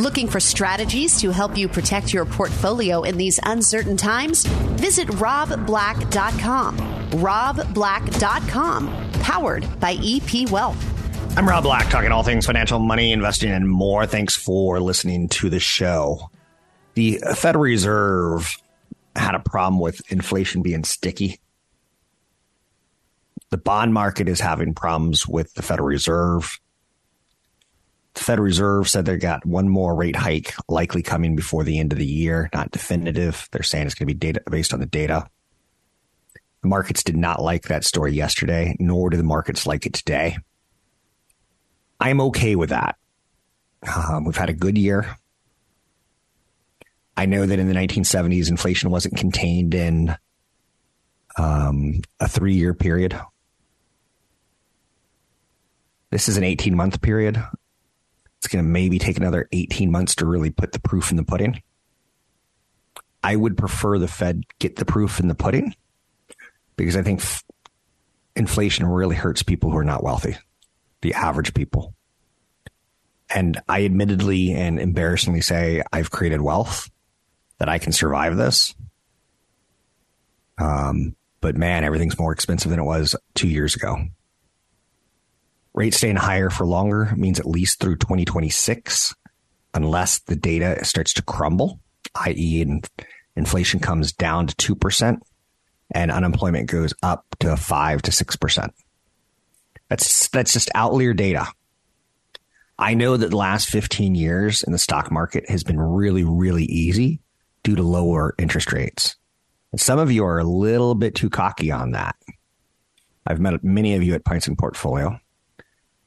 Looking for strategies to help you protect your portfolio in these uncertain times? Visit robblack.com. robblack.com, powered by EP Wealth. I'm Rob Black, talking all things financial, money, investing, and more. Thanks for listening to the show. The Federal Reserve had a problem with inflation being sticky. The bond market is having problems with the Federal Reserve. The Federal Reserve said they got one more rate hike likely coming before the end of the year, not definitive. They're saying it's going to be data based on the data. The markets did not like that story yesterday, nor do the markets like it today. I'm okay with that. Um, we've had a good year. I know that in the 1970s, inflation wasn't contained in um, a three year period. This is an 18 month period. It's going to maybe take another 18 months to really put the proof in the pudding. I would prefer the Fed get the proof in the pudding because I think f- inflation really hurts people who are not wealthy, the average people. And I admittedly and embarrassingly say I've created wealth that I can survive this. Um, but man, everything's more expensive than it was two years ago. Rates staying higher for longer means at least through 2026, unless the data starts to crumble, i.e., in, inflation comes down to 2% and unemployment goes up to 5 to 6%. That's, that's just outlier data. I know that the last 15 years in the stock market has been really, really easy due to lower interest rates. And some of you are a little bit too cocky on that. I've met many of you at Pints and Portfolio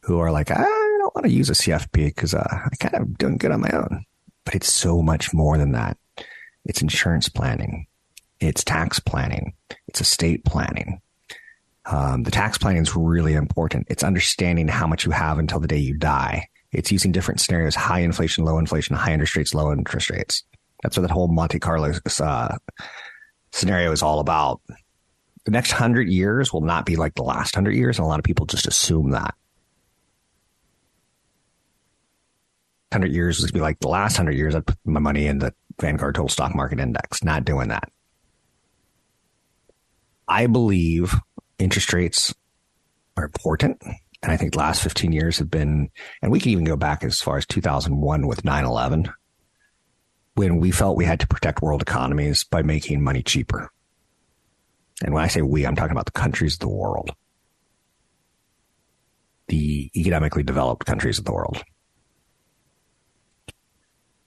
who are like, I don't want to use a CFP because uh, I kind of doing good on my own. But it's so much more than that. It's insurance planning. It's tax planning. It's estate planning. Um, the tax planning is really important. It's understanding how much you have until the day you die. It's using different scenarios: high inflation, low inflation, high interest rates, low interest rates. That's what that whole Monte Carlo uh, scenario is all about. The next hundred years will not be like the last hundred years, and a lot of people just assume that. Hundred years to be like the last hundred years. I'd put my money in the Vanguard Total Stock Market Index. Not doing that. I believe interest rates are important. And I think the last 15 years have been, and we can even go back as far as 2001 with 9 11, when we felt we had to protect world economies by making money cheaper. And when I say we, I'm talking about the countries of the world, the economically developed countries of the world.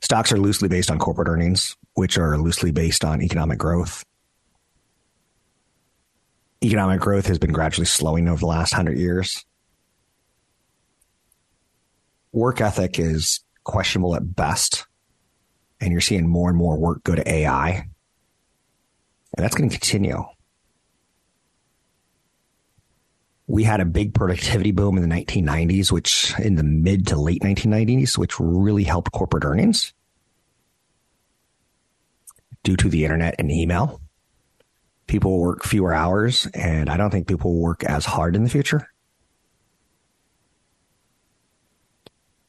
Stocks are loosely based on corporate earnings, which are loosely based on economic growth economic growth has been gradually slowing over the last hundred years. Work ethic is questionable at best, and you're seeing more and more work go to AI, and that's going to continue. We had a big productivity boom in the 1990s, which in the mid to late 1990s, which really helped corporate earnings due to the internet and email people work fewer hours, and I don't think people will work as hard in the future.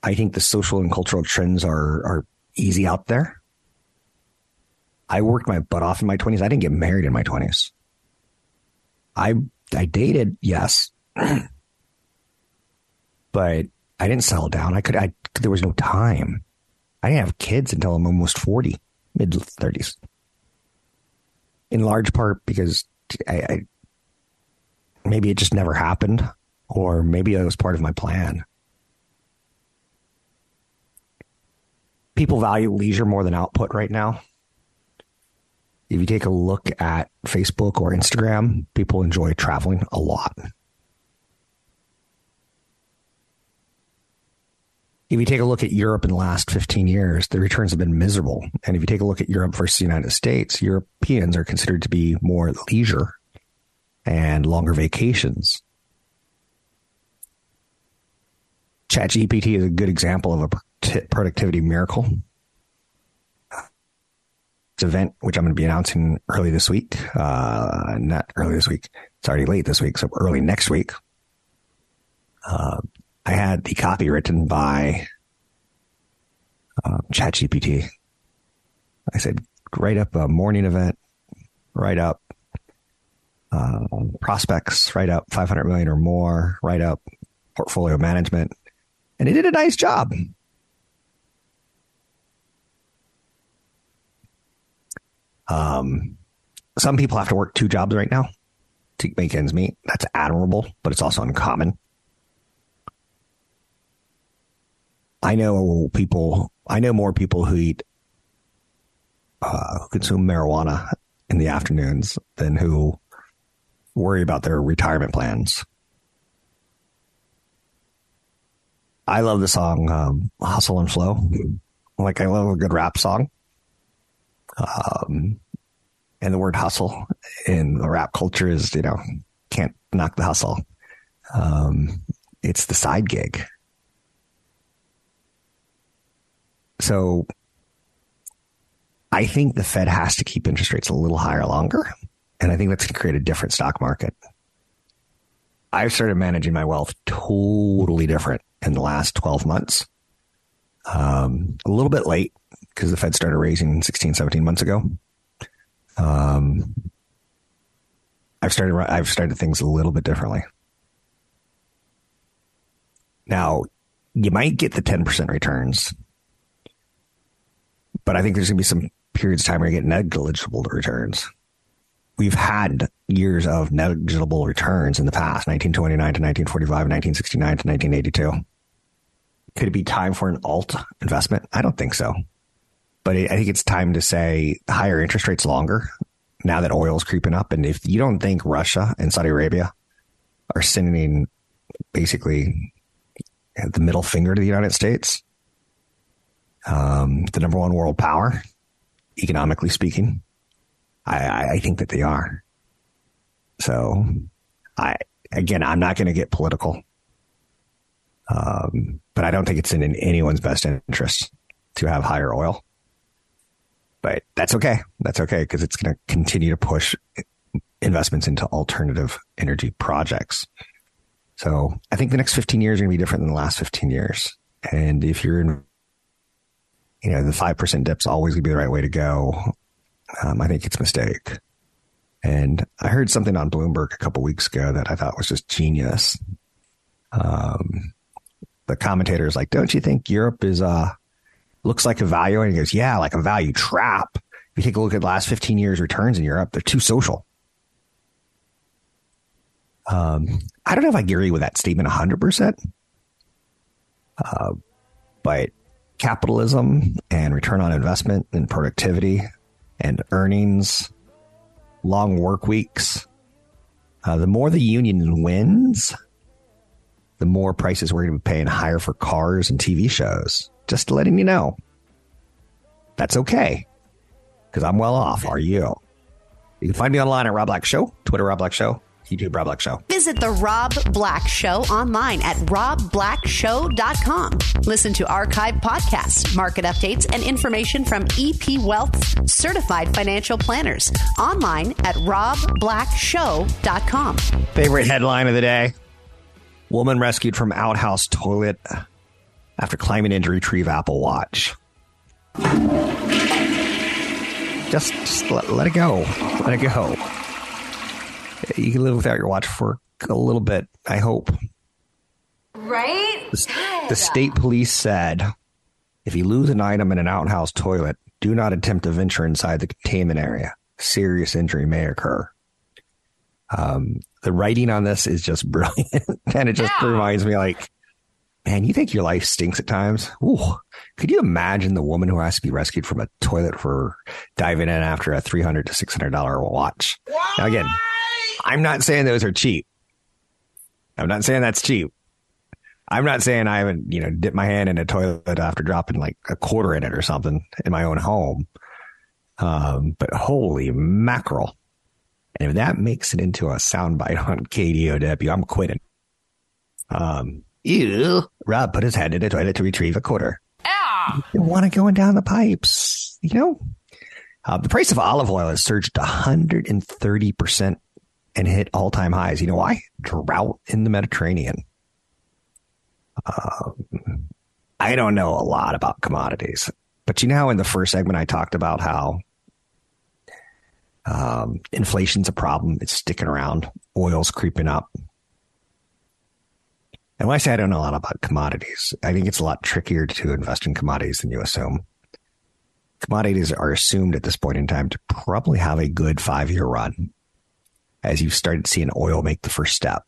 I think the social and cultural trends are are easy out there. I worked my butt off in my twenties. I didn't get married in my twenties. I I dated, yes, but I didn't settle down. I could. I there was no time. I didn't have kids until I'm almost forty, mid thirties in large part because I, I maybe it just never happened, or maybe it was part of my plan. People value leisure more than output right now. If you take a look at Facebook or Instagram, people enjoy traveling a lot. If you take a look at Europe in the last 15 years, the returns have been miserable. And if you take a look at Europe versus the United States, Europeans are considered to be more leisure and longer vacations. ChatGPT is a good example of a productivity miracle. Event, which I'm going to be announcing early this week. Uh, not early this week. It's already late this week, so early next week. Uh, I had the copy written by uh, ChatGPT. I said, write up a morning event, write up uh, prospects, write up 500 million or more, write up portfolio management. And it did a nice job. Um, some people have to work two jobs right now to make ends meet. That's admirable, but it's also uncommon. I know people, I know more people who eat, uh, who consume marijuana in the afternoons than who worry about their retirement plans. I love the song um, "Hustle and Flow." Like I love a good rap song. Um, and the word hustle in the rap culture is, you know, can't knock the hustle. Um, it's the side gig. So I think the Fed has to keep interest rates a little higher longer. And I think that's going to create a different stock market. I've started managing my wealth totally different in the last 12 months. Um, a little bit late because the Fed started raising 16, 17 months ago. Um, I've started, I've started things a little bit differently. Now, you might get the 10% returns, but I think there's going to be some periods of time where you get negligible returns. We've had years of negligible returns in the past 1929 to 1945 1969 to 1982 could it be time for an alt investment? I don't think so. But i think it's time to say higher interest rates longer now that oil's creeping up. And if you don't think russia and saudi arabia are sending basically the middle finger to the united states um, the number one world power economically speaking I, I think that they are. So, I again, I'm not going to get political, um, but I don't think it's in, in anyone's best interest to have higher oil. But that's okay. That's okay because it's going to continue to push investments into alternative energy projects. So I think the next 15 years are going to be different than the last 15 years. And if you're in, you know, the 5% dip's always going to be the right way to go. Um, I think it's a mistake. And I heard something on Bloomberg a couple weeks ago that I thought was just genius. Um, the commentator is like, "Don't you think Europe is uh looks like a value?" And he goes, "Yeah, like a value trap." If you take a look at the last 15 years returns in Europe, they're too social. Um, I don't know if I agree with that statement 100%. Uh, but capitalism and return on investment and productivity and earnings, long work weeks. Uh, the more the union wins, the more prices we're going to be paying higher for cars and TV shows. Just letting you know. That's okay. Because I'm well off. Are you? You can find me online at Rob Black Show, Twitter Rob Black Show, YouTube Rob Black Show. Visit the Rob Black Show online at robblackshow.com. Listen to archive podcasts, market updates, and information from EP Wealth's certified financial planners online at robblackshow.com. Favorite headline of the day Woman rescued from outhouse toilet after climbing in to retrieve Apple Watch. Just, just let, let it go. Let it go you can live without your watch for a little bit, I hope. Right? The, the state police said if you lose an item in an outhouse toilet, do not attempt to venture inside the containment area. Serious injury may occur. Um, the writing on this is just brilliant. and it just yeah. reminds me like, man, you think your life stinks at times? Ooh, could you imagine the woman who has to be rescued from a toilet for diving in after a 300 to $600 watch? Now, again, I'm not saying those are cheap. I'm not saying that's cheap. I'm not saying I haven't, you know, dipped my hand in a toilet after dropping like a quarter in it or something in my own home. Um, but holy mackerel. And if that makes it into a soundbite on KDOW, I'm quitting. Um, ew. Rob put his hand in the toilet to retrieve a quarter. Ah! You want to going down the pipes, you know? Uh, the price of olive oil has surged 130% and hit all time highs. You know why? Drought in the Mediterranean. Um, I don't know a lot about commodities, but you know, in the first segment, I talked about how um, inflation's a problem. It's sticking around. Oil's creeping up. And when I say I don't know a lot about commodities, I think it's a lot trickier to invest in commodities than you assume. Commodities are assumed at this point in time to probably have a good five year run as you've started seeing oil make the first step.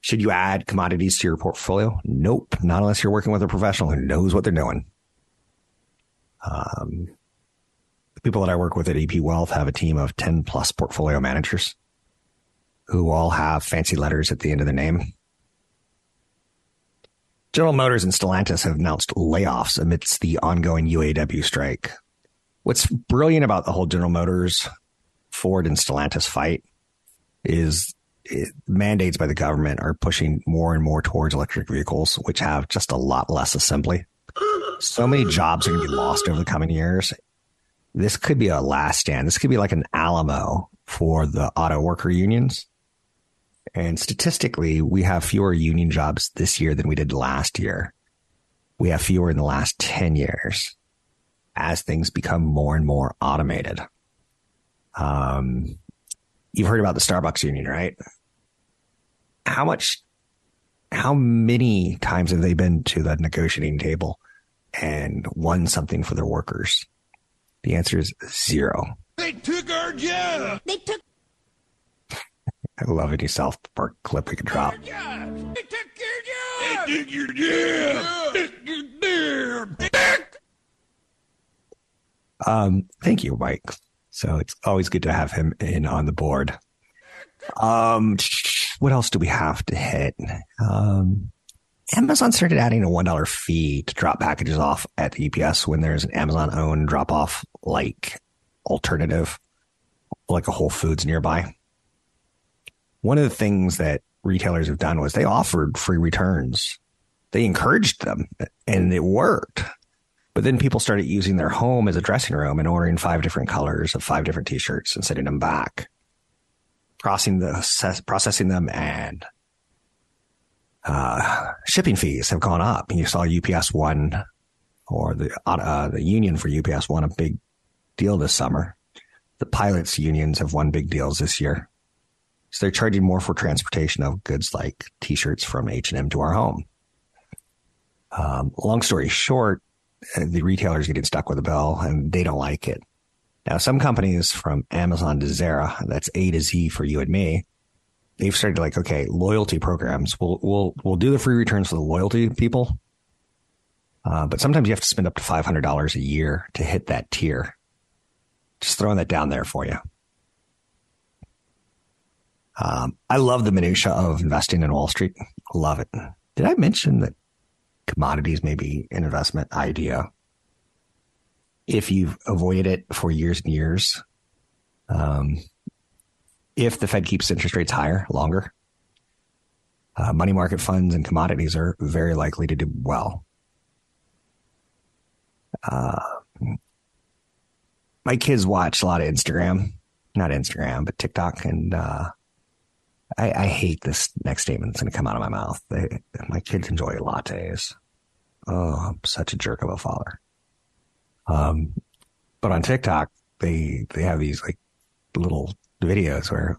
Should you add commodities to your portfolio? Nope, not unless you're working with a professional who knows what they're doing. Um, the people that I work with at EP Wealth have a team of 10 plus portfolio managers who all have fancy letters at the end of their name. General Motors and Stellantis have announced layoffs amidst the ongoing UAW strike. What's brilliant about the whole General Motors, Ford, and Stellantis fight is it, mandates by the government are pushing more and more towards electric vehicles, which have just a lot less assembly. So many jobs are going to be lost over the coming years. This could be a last stand. This could be like an Alamo for the auto worker unions. And statistically, we have fewer union jobs this year than we did last year. We have fewer in the last 10 years as things become more and more automated. Um, you've heard about the Starbucks union, right? How much, how many times have they been to the negotiating table and won something for their workers? The answer is zero. They took our job. They took I love any South Park clip we could drop. They took your job. They took your job. They took your job. Um, thank you, Mike. So it's always good to have him in on the board. Um, what else do we have to hit? Um, Amazon started adding a one dollar fee to drop packages off at the UPS when there's an Amazon owned drop off like alternative, like a Whole Foods nearby. One of the things that retailers have done was they offered free returns. They encouraged them and it worked. But then people started using their home as a dressing room and ordering five different colors of five different t-shirts and sending them back, processing the processing them and uh, shipping fees have gone up. You saw UPS one or the uh, the union for UPS won a big deal this summer. The pilots unions have won big deals this year. So they're charging more for transportation of goods like t-shirts from H&M to our home. Um, long story short, the retailers getting stuck with a bill and they don't like it. Now, some companies from Amazon to Zara, that's A to Z for you and me, they've started like, okay, loyalty programs. We'll, we'll, we'll do the free returns for the loyalty people. Uh, but sometimes you have to spend up to $500 a year to hit that tier. Just throwing that down there for you. Um, I love the minutia of investing in Wall Street. Love it. Did I mention that commodities may be an investment idea if you've avoided it for years and years? Um, if the Fed keeps interest rates higher longer, uh, money market funds and commodities are very likely to do well. Uh, my kids watch a lot of Instagram, not Instagram, but TikTok, and uh, I, I, hate this next statement that's going to come out of my mouth. They, my kids enjoy lattes. Oh, I'm such a jerk of a father. Um, but on TikTok, they they have these like little videos where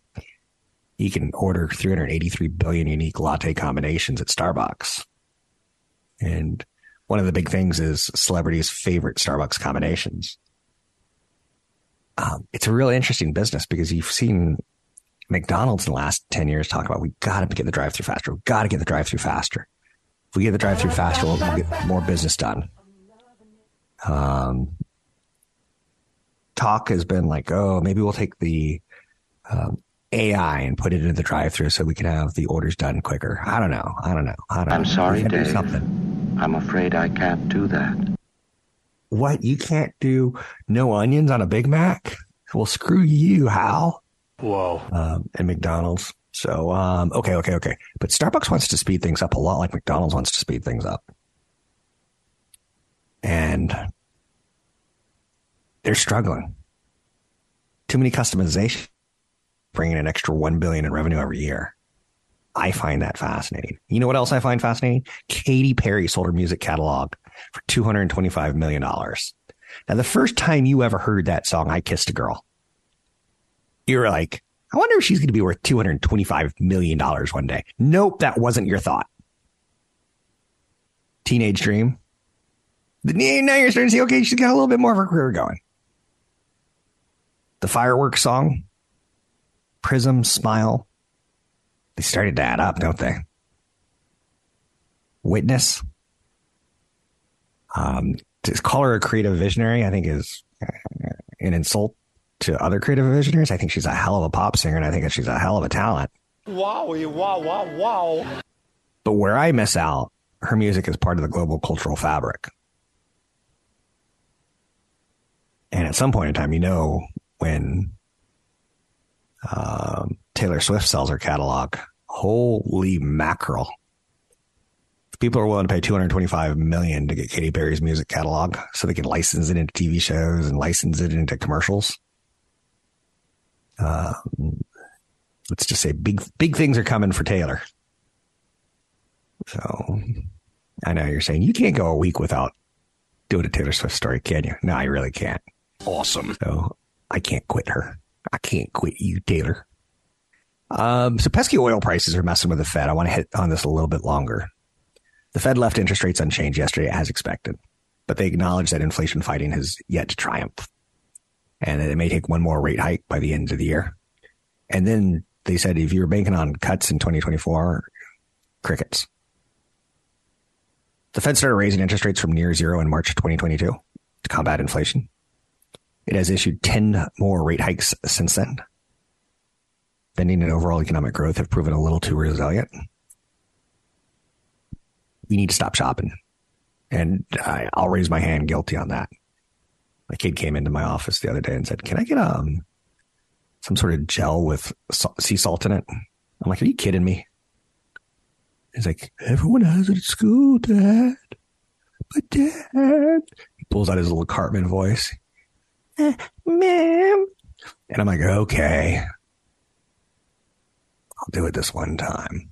you can order 383 billion unique latte combinations at Starbucks. And one of the big things is celebrities' favorite Starbucks combinations. Um, it's a really interesting business because you've seen McDonald's in the last 10 years talk about we got to get the drive through faster. We got to get the drive through faster. If we get the drive through faster, we'll get more business done. Um, talk has been like, oh, maybe we'll take the um, AI and put it into the drive-through so we can have the orders done quicker. I don't know. I don't know. I don't I'm know. sorry, We gotta do Dave. Something. I'm afraid I can't do that. What? You can't do no onions on a Big Mac? Well, screw you, Hal. Whoa. Um, and McDonald's. So, um, okay, okay, okay. But Starbucks wants to speed things up a lot like McDonald's wants to speed things up. And they're struggling. Too many customization, bringing an extra 1 billion in revenue every year. I find that fascinating. You know what else I find fascinating? Katy Perry sold her music catalog for $225 million. Now, the first time you ever heard that song, I Kissed a Girl, you're like, I wonder if she's going to be worth $225 million one day. Nope, that wasn't your thought. Teenage Dream. Now you're starting to see, okay, she's got a little bit more of her career going. The fireworks song, Prism, Smile. They started to add up, don't they? Witness. Um, to call her a creative visionary, I think is uh, an insult to other creative visionaries. I think she's a hell of a pop singer, and I think that she's a hell of a talent. Wowie, wow, wow, wow. But where I miss out, her music is part of the global cultural fabric. And at some point in time, you know, when um, Taylor Swift sells her catalog, holy mackerel. People are willing to pay 225 million to get Katy Perry's music catalog so they can license it into TV shows and license it into commercials. Um, let's just say big, big things are coming for Taylor. So I know you're saying you can't go a week without doing a Taylor Swift story, can you? No, I really can't. Awesome. So I can't quit her. I can't quit you, Taylor. Um, so pesky oil prices are messing with the Fed. I want to hit on this a little bit longer. The Fed left interest rates unchanged yesterday as expected, but they acknowledge that inflation fighting has yet to triumph and it may take one more rate hike by the end of the year. And then they said if you were banking on cuts in 2024, crickets. The Fed started raising interest rates from near zero in March 2022 to combat inflation. It has issued 10 more rate hikes since then. Spending and overall economic growth have proven a little too resilient. We need to stop shopping. And I, I'll raise my hand guilty on that. My kid came into my office the other day and said, Can I get um some sort of gel with sea salt in it? I'm like, Are you kidding me? He's like, Everyone has it at school, Dad. But Dad. He pulls out his little Cartman voice. "Eh, Ma'am. And I'm like, Okay. I'll do it this one time.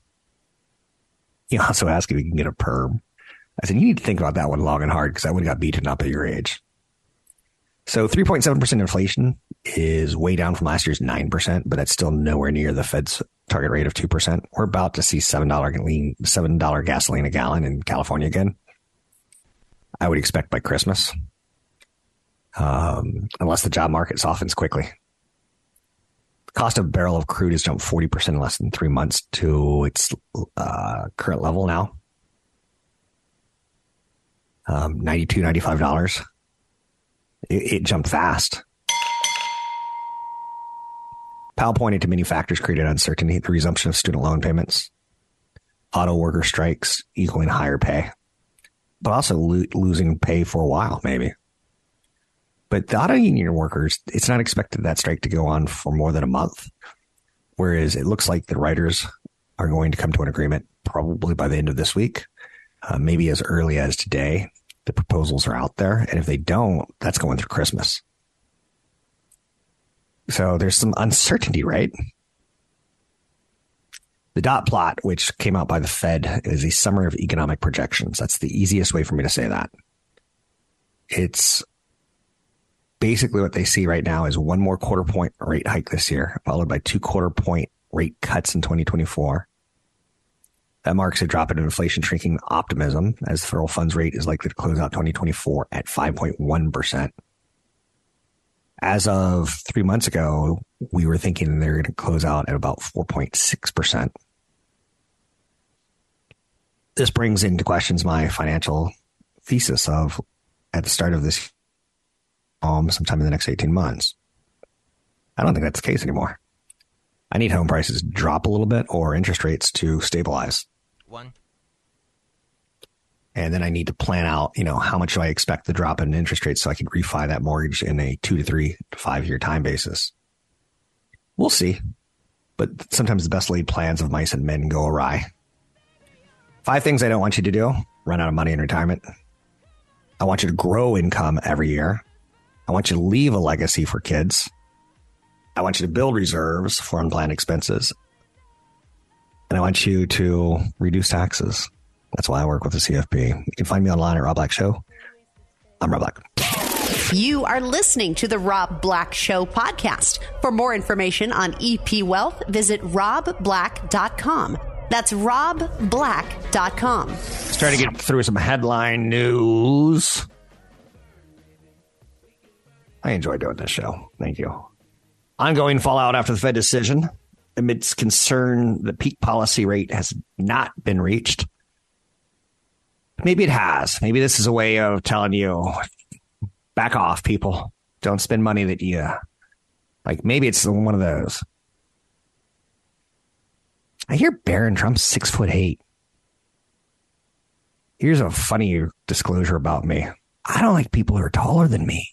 He also asked if he can get a perm. I said, you need to think about that one long and hard because I would have got beaten up at your age. So 3.7% inflation is way down from last year's 9%, but that's still nowhere near the Fed's target rate of 2%. We're about to see $7 gasoline, $7 gasoline a gallon in California again. I would expect by Christmas. Um, unless the job market softens quickly. Cost of a barrel of crude has jumped 40% in less than three months to its uh, current level now. Um, $92, $95. It, it jumped fast. Powell pointed to many factors created uncertainty, the resumption of student loan payments, auto worker strikes equaling higher pay, but also lo- losing pay for a while, maybe. But the auto union workers, it's not expected that strike to go on for more than a month. Whereas it looks like the writers are going to come to an agreement probably by the end of this week, uh, maybe as early as today. The proposals are out there. And if they don't, that's going through Christmas. So there's some uncertainty, right? The dot plot, which came out by the Fed, is a summary of economic projections. That's the easiest way for me to say that. It's basically what they see right now is one more quarter point rate hike this year, followed by two quarter point rate cuts in 2024. That marks a drop in inflation shrinking optimism as the federal funds rate is likely to close out 2024 at 5.1%. As of three months ago, we were thinking they're going to close out at about 4.6%. This brings into questions my financial thesis of at the start of this um sometime in the next 18 months. I don't think that's the case anymore. I need home prices to drop a little bit or interest rates to stabilize. One. And then I need to plan out, you know, how much do I expect the drop in interest rates so I can refi that mortgage in a two to three to five year time basis. We'll see. But sometimes the best laid plans of mice and men go awry. Five things I don't want you to do run out of money in retirement. I want you to grow income every year. I want you to leave a legacy for kids. I want you to build reserves for unplanned expenses. And I want you to reduce taxes. That's why I work with the CFP. You can find me online at Rob Black Show. I'm Rob Black. You are listening to the Rob Black Show podcast. For more information on EP Wealth, visit robblack.com. That's robblack.com. Let's try to get through some headline news. I enjoy doing this show. Thank you. Ongoing fallout after the Fed decision amidst concern the peak policy rate has not been reached. Maybe it has. Maybe this is a way of telling you back off, people. Don't spend money that you like. Maybe it's one of those. I hear Barron Trump's six foot eight. Here's a funny disclosure about me. I don't like people who are taller than me.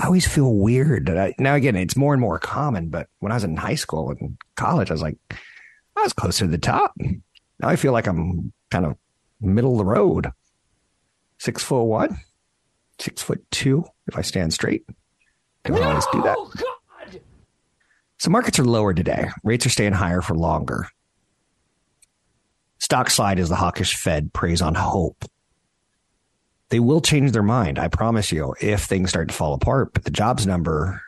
I always feel weird. That I, now again, it's more and more common. But when I was in high school and college, I was like, I was closer to the top. Now I feel like I'm kind of middle of the road. Six foot one, six foot two if I stand straight. Can no, always do that. God. So markets are lower today. Rates are staying higher for longer. Stock slide as the hawkish Fed preys on hope. They will change their mind, I promise you, if things start to fall apart. But the jobs number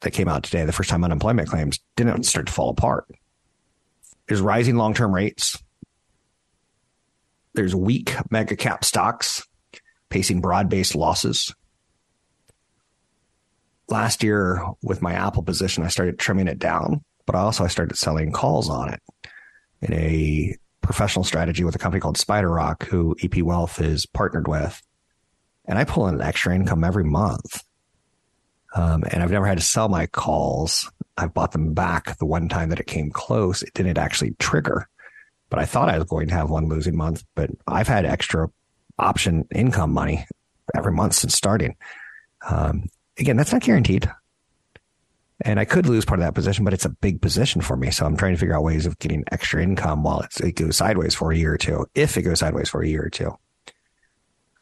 that came out today, the first time unemployment claims, didn't start to fall apart. There's rising long term rates. There's weak mega cap stocks pacing broad based losses. Last year, with my Apple position, I started trimming it down, but also I started selling calls on it in a professional strategy with a company called Spider Rock, who EP Wealth is partnered with. And I pull in an extra income every month. Um, and I've never had to sell my calls. I've bought them back the one time that it came close. It didn't actually trigger but I thought I was going to have one losing month. But I've had extra option income money every month since starting. Um, again, that's not guaranteed. And I could lose part of that position, but it's a big position for me. So I'm trying to figure out ways of getting extra income while it goes sideways for a year or two, if it goes sideways for a year or two.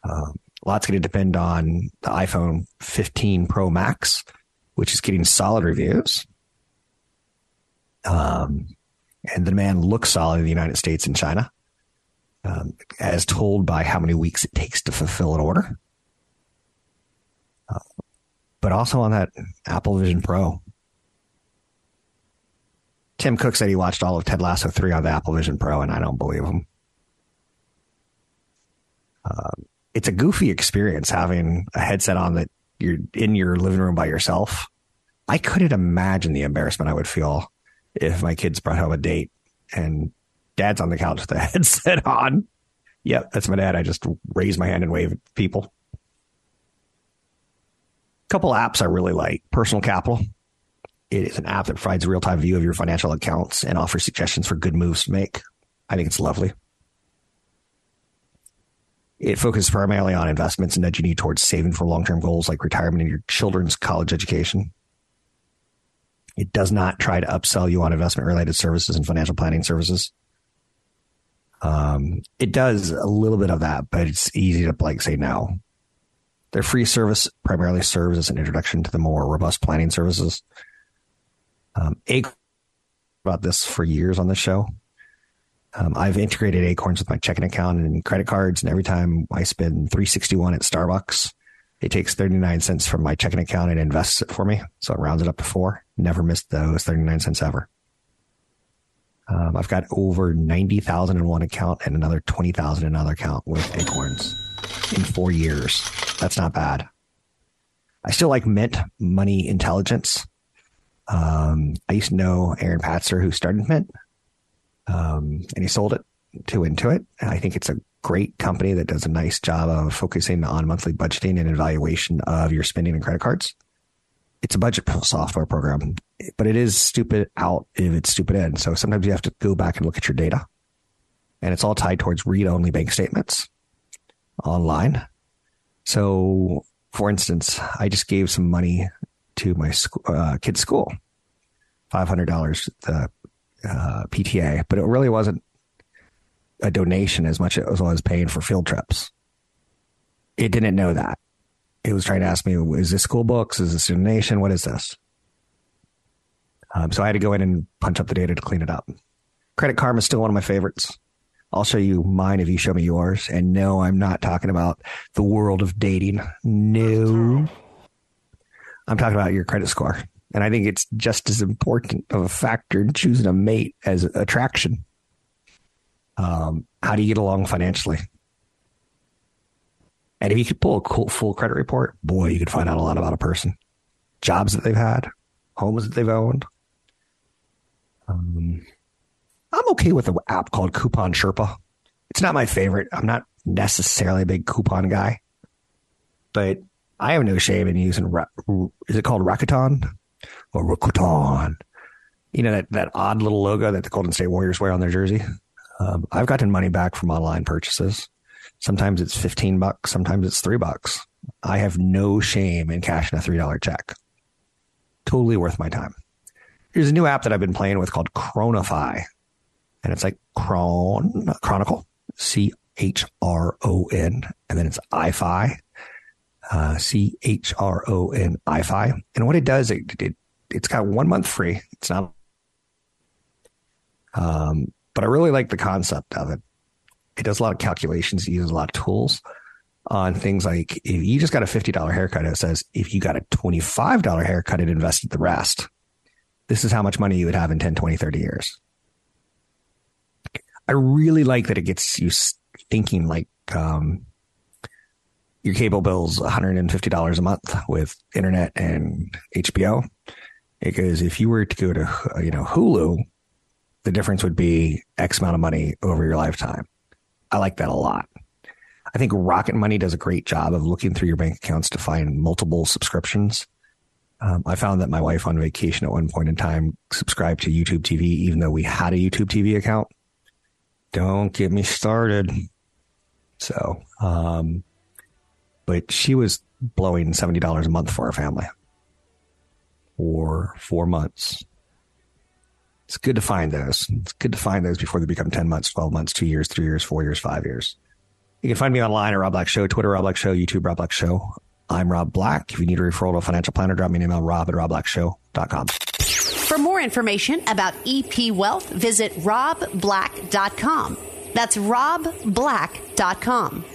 Um, lots going to depend on the iPhone 15 Pro Max, which is getting solid reviews. Um, and the demand looks solid in the United States and China, um, as told by how many weeks it takes to fulfill an order. Uh, but also on that Apple Vision Pro. Tim Cook said he watched all of Ted Lasso 3 on the Apple Vision Pro, and I don't believe him. Uh, it's a goofy experience having a headset on that you're in your living room by yourself. I couldn't imagine the embarrassment I would feel if my kids brought home a date and dad's on the couch with the headset on. Yep, that's my dad. I just raise my hand and wave at people. Couple apps I really like. Personal Capital. It is an app that provides real time view of your financial accounts and offers suggestions for good moves to make. I think it's lovely. It focuses primarily on investments and nudging you towards saving for long term goals like retirement and your children's college education. It does not try to upsell you on investment related services and financial planning services. Um, it does a little bit of that, but it's easy to like say no. Their free service primarily serves as an introduction to the more robust planning services. Um, about this for years on the show. Um, I've integrated Acorns with my checking account and credit cards, and every time I spend 361 at Starbucks, it takes 39 cents from my checking account and invests it for me. So it rounds it up to four. Never missed those 39 cents ever. Um, I've got over 90,000 in one account and another 20,000 in another account with Acorns in four years. That's not bad. I still like Mint Money Intelligence. Um, I used to know Aaron Patzer who started Mint, um, and he sold it to Intuit. I think it's a great company that does a nice job of focusing on monthly budgeting and evaluation of your spending and credit cards. it's a budget software program, but it is stupid out if it's stupid in. So sometimes you have to go back and look at your data. And it's all tied towards read only bank statements online. So, for instance, I just gave some money to my school, uh, kid's school, $500 the uh, PTA, but it really wasn't a donation as much as I was paying for field trips. It didn't know that. It was trying to ask me, is this school books? Is this a donation? What is this? Um, so I had to go in and punch up the data to clean it up. Credit Karma is still one of my favorites. I'll show you mine if you show me yours. And no, I'm not talking about the world of dating. No. I'm talking about your credit score. And I think it's just as important of a factor in choosing a mate as attraction. Um, how do you get along financially? And if you could pull a full credit report, boy, you could find out a lot about a person. Jobs that they've had, homes that they've owned. Um, I'm okay with an app called Coupon Sherpa. It's not my favorite. I'm not necessarily a big coupon guy, but I have no shame in using. Is it called Rakuten or Rakuten? You know that that odd little logo that the Golden State Warriors wear on their jersey. Um, I've gotten money back from online purchases. Sometimes it's 15 bucks. Sometimes it's three bucks. I have no shame in cashing a $3 check. Totally worth my time. There's a new app that I've been playing with called Chronify. And it's like Chron, Chronicle, C H R O N. And then it's iFi, uh, C H R O N. And what it does, it, it, it's got one month free. It's not, um, but I really like the concept of it. It does a lot of calculations, it uses a lot of tools on things like if you just got a $50 haircut, it says if you got a $25 haircut and invested the rest, this is how much money you would have in 10, 20, 30 years. I really like that it gets you thinking like um, your cable bill's $150 a month with internet and HBO. Because if you were to go to, you know, Hulu, the difference would be X amount of money over your lifetime. I like that a lot. I think Rocket Money does a great job of looking through your bank accounts to find multiple subscriptions. Um, I found that my wife on vacation at one point in time subscribed to YouTube TV, even though we had a YouTube TV account. Don't get me started. So, um, but she was blowing $70 a month for our family for four months. It's good to find those. It's good to find those before they become 10 months, 12 months, two years, three years, four years, five years. You can find me online at Rob Black Show, Twitter, Rob Black Show, YouTube, Rob Black Show. I'm Rob Black. If you need a referral to a financial planner, drop me an email, rob at robblackshow.com. For more information about EP Wealth, visit robblack.com. That's robblack.com.